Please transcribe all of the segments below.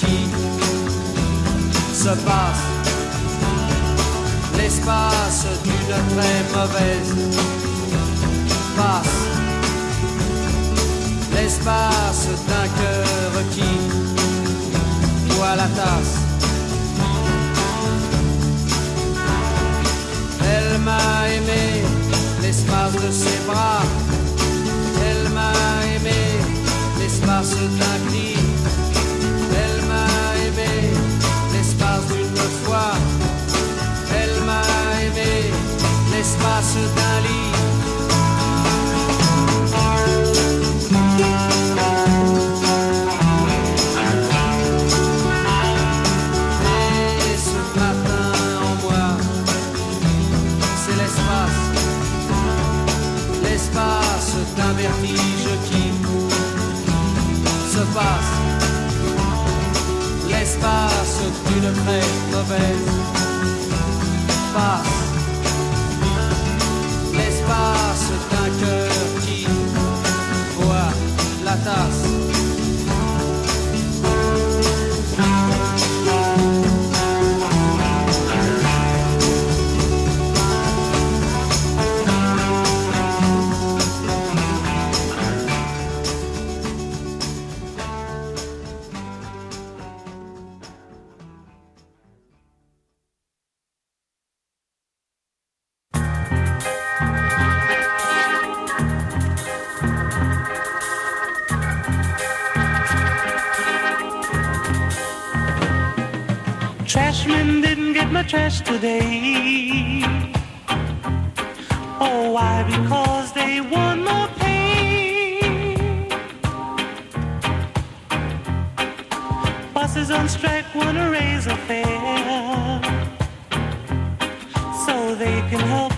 qui se passe, l'espace d'une très mauvaise passe, l'espace d'un cœur qui boit la tasse. Elle m'a aimé l'espace de ses bras. Elle m'a aimé l'espace d'un cri. Elle m'a aimé l'espace d'un lit. Et ce matin en moi, c'est l'espace, l'espace d'un vertige qui se passe, l'espace d'une très mauvaise passe, l'espace d'un cœur qui boit la tasse. Trash today. Oh, why? Because they want more pay. Buses on strike wanna raise a fare so they can help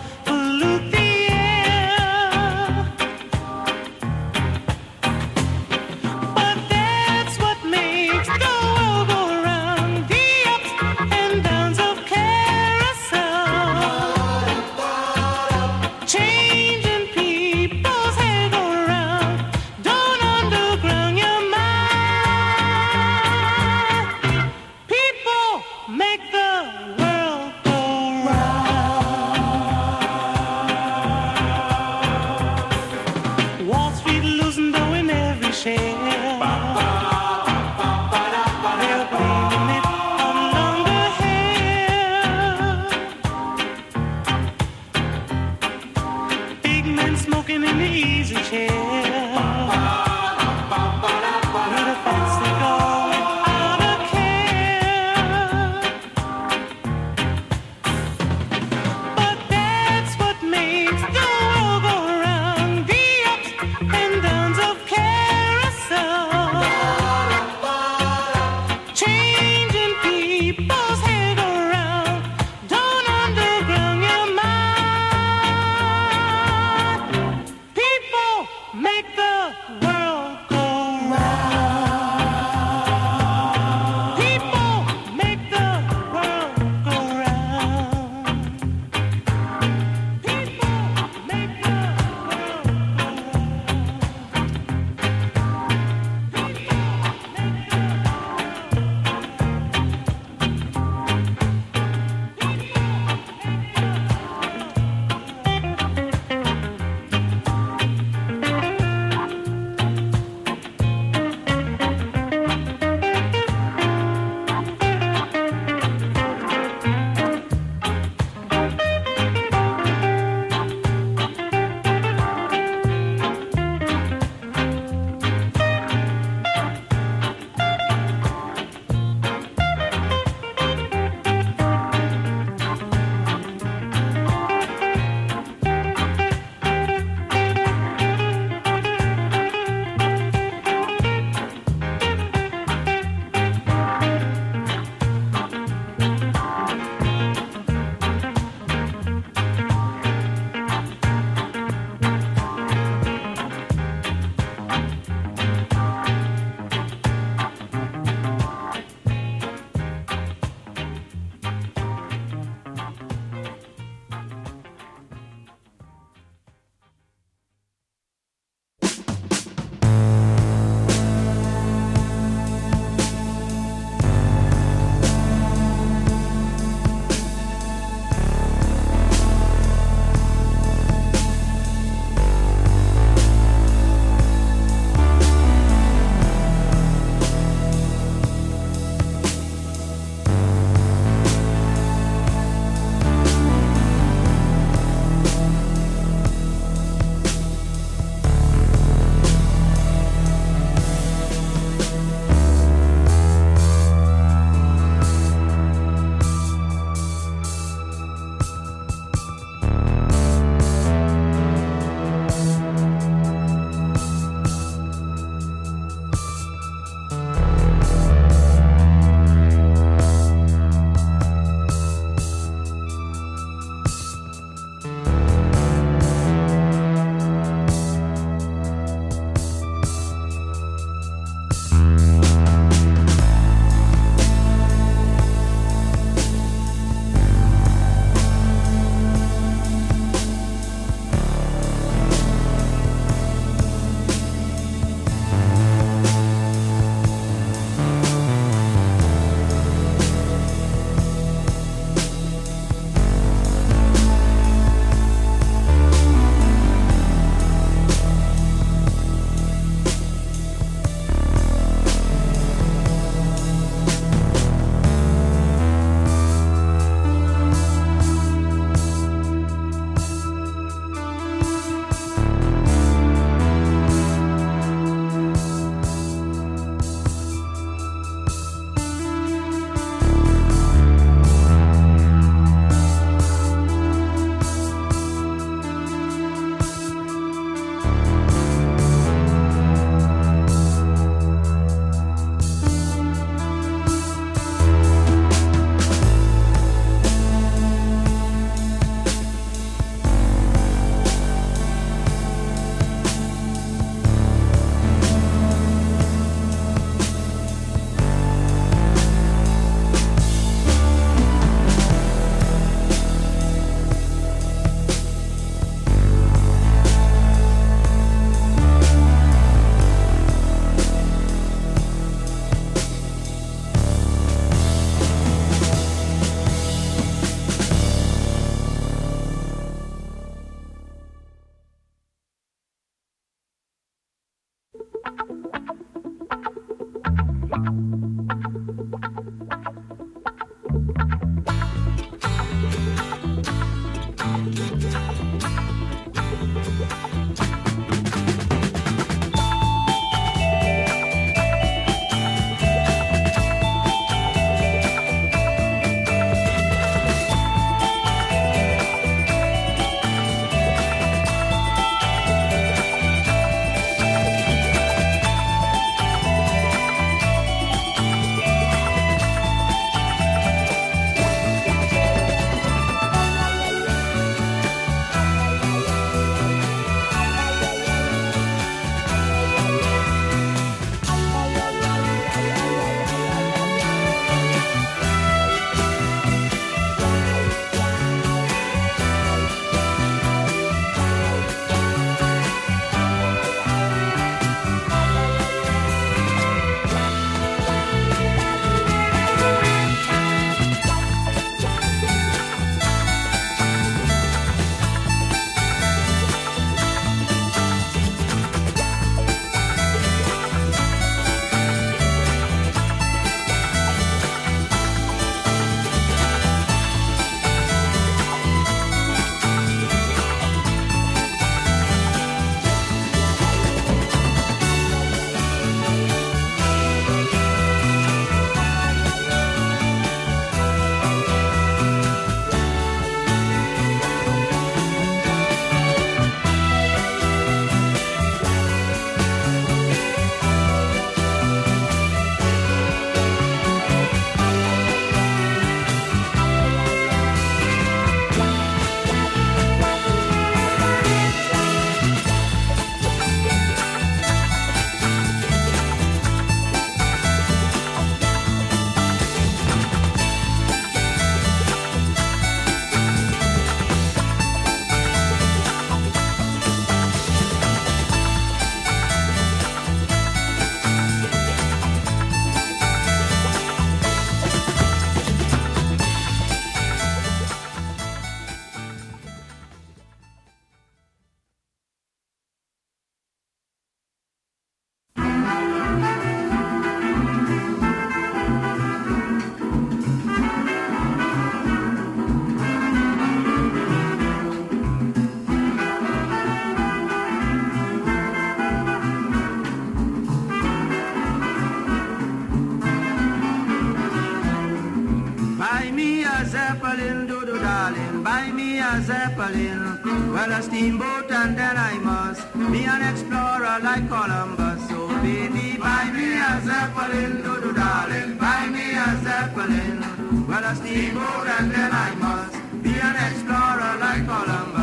a zeppelin, do do darling, buy me a zeppelin. Well, a steamboat and then I must be an explorer like Columbus. So baby, buy me a zeppelin, do do darling, buy me a zeppelin. Well, a steamboat and then I must be an explorer like Columbus.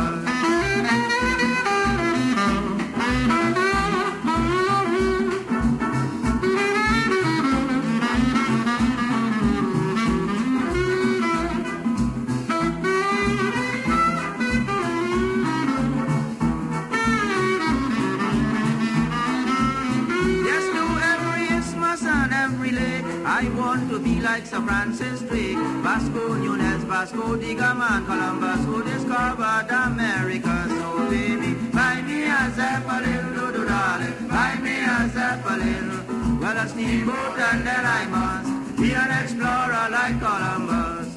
I want to be like Sir Francis Drake. Vasco Nunez, Vasco da Gama, Columbus who discovered America. So baby, buy me a Zeppelin, do do darling, buy me a Zeppelin. Well, a steamboat and then I must be an explorer like Columbus.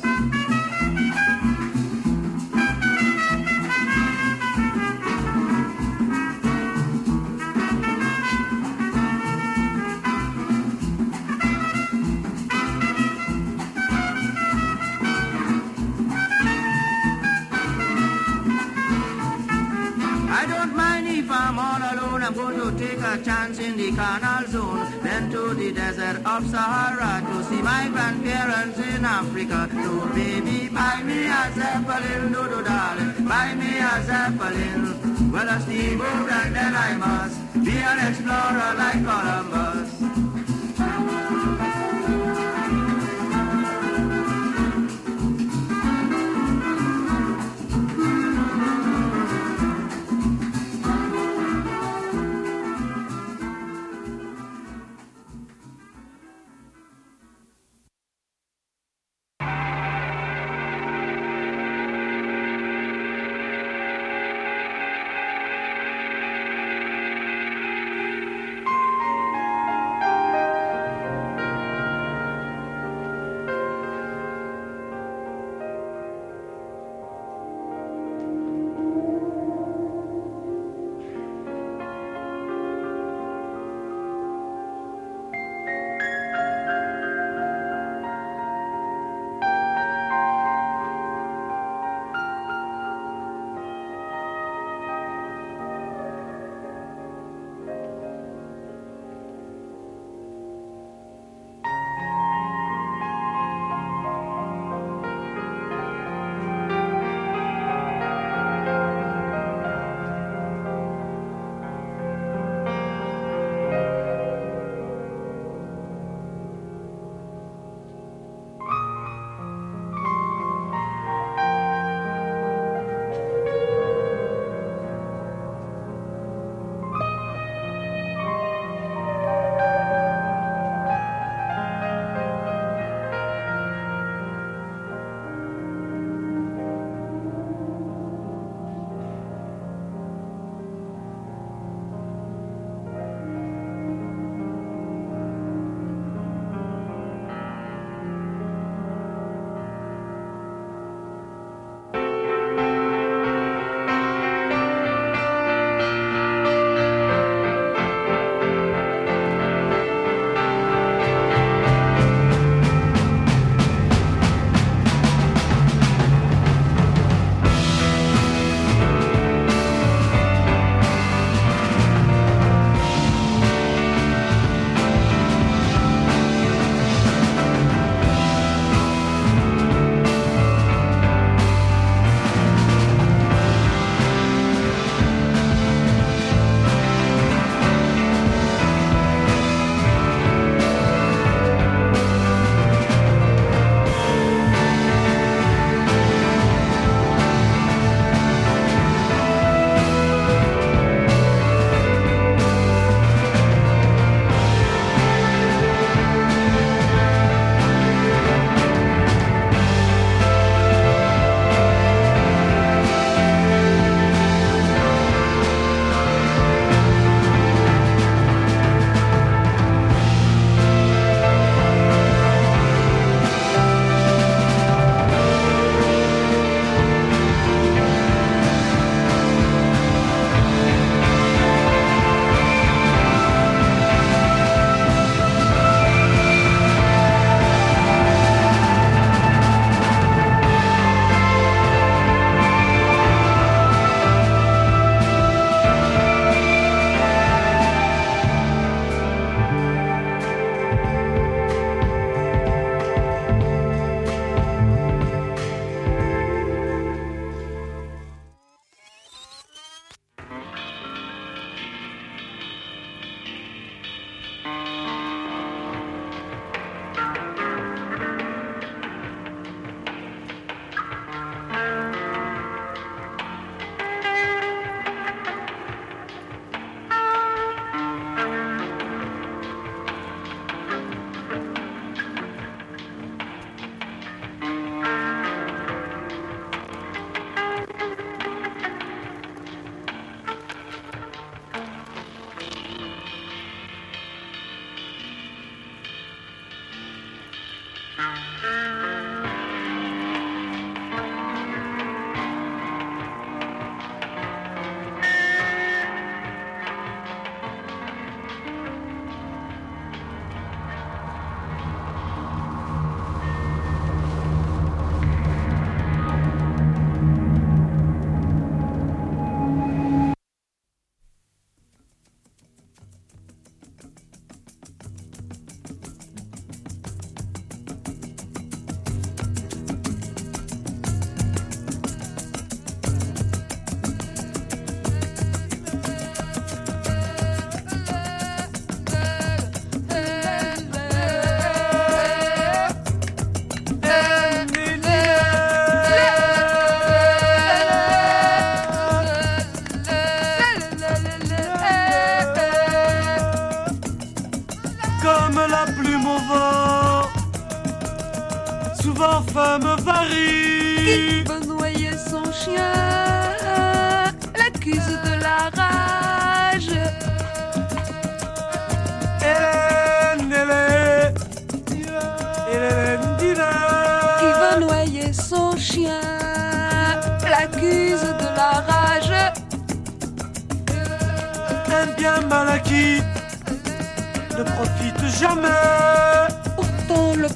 Desert of Sahara to see my grandparents in Africa. So baby, buy me a zeppelin, do darling. Buy me a zeppelin. Well, a steamboat and then I must be an explorer like Columbus.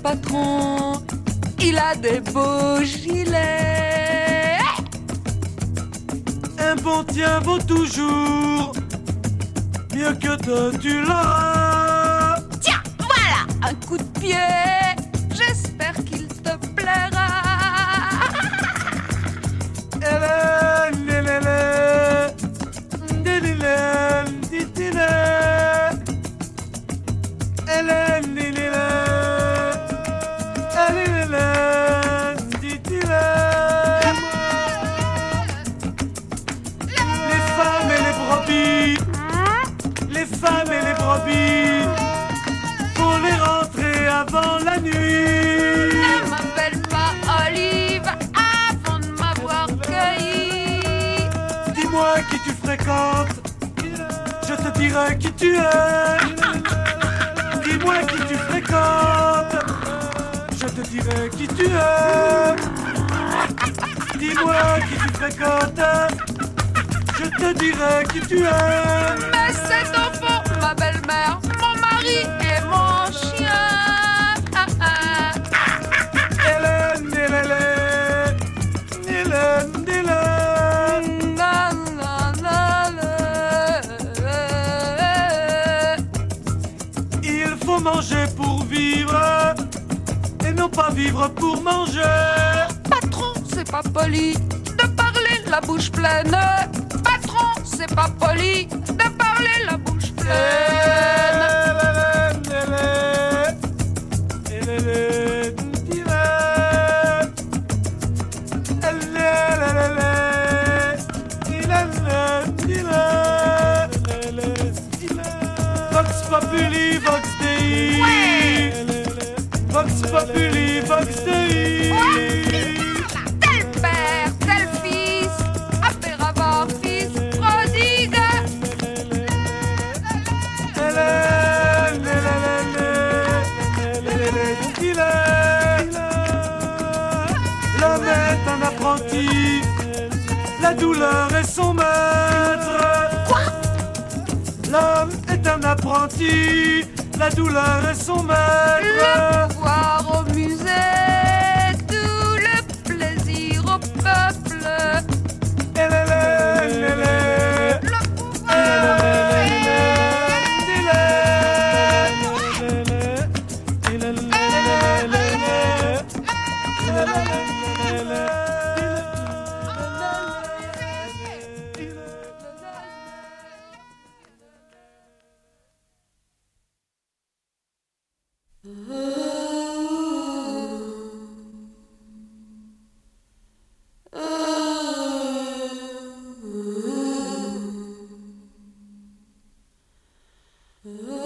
Patron, il a des beaux gilets. Un bon tien vaut toujours mieux que deux, tu l'auras. Tiens, voilà un coup de pied. Tu es. Dis-moi qui tu fréquentes, je te dirai qui tu es. Dis-moi qui tu fréquentes, je te dirai qui tu es. Mais cet enfant, ma belle-mère, mon mari et mon chien. Pas vivre pour manger. Patron, c'est pas poli de parler la bouche pleine. Patron, c'est pas poli de parler la bouche pleine. Populi, Vox Dei. Tel père, tel fils, avoir fils prodigue. L'homme est un apprenti, la douleur est son maître. L'homme est un apprenti, la douleur est son maître. Ooh.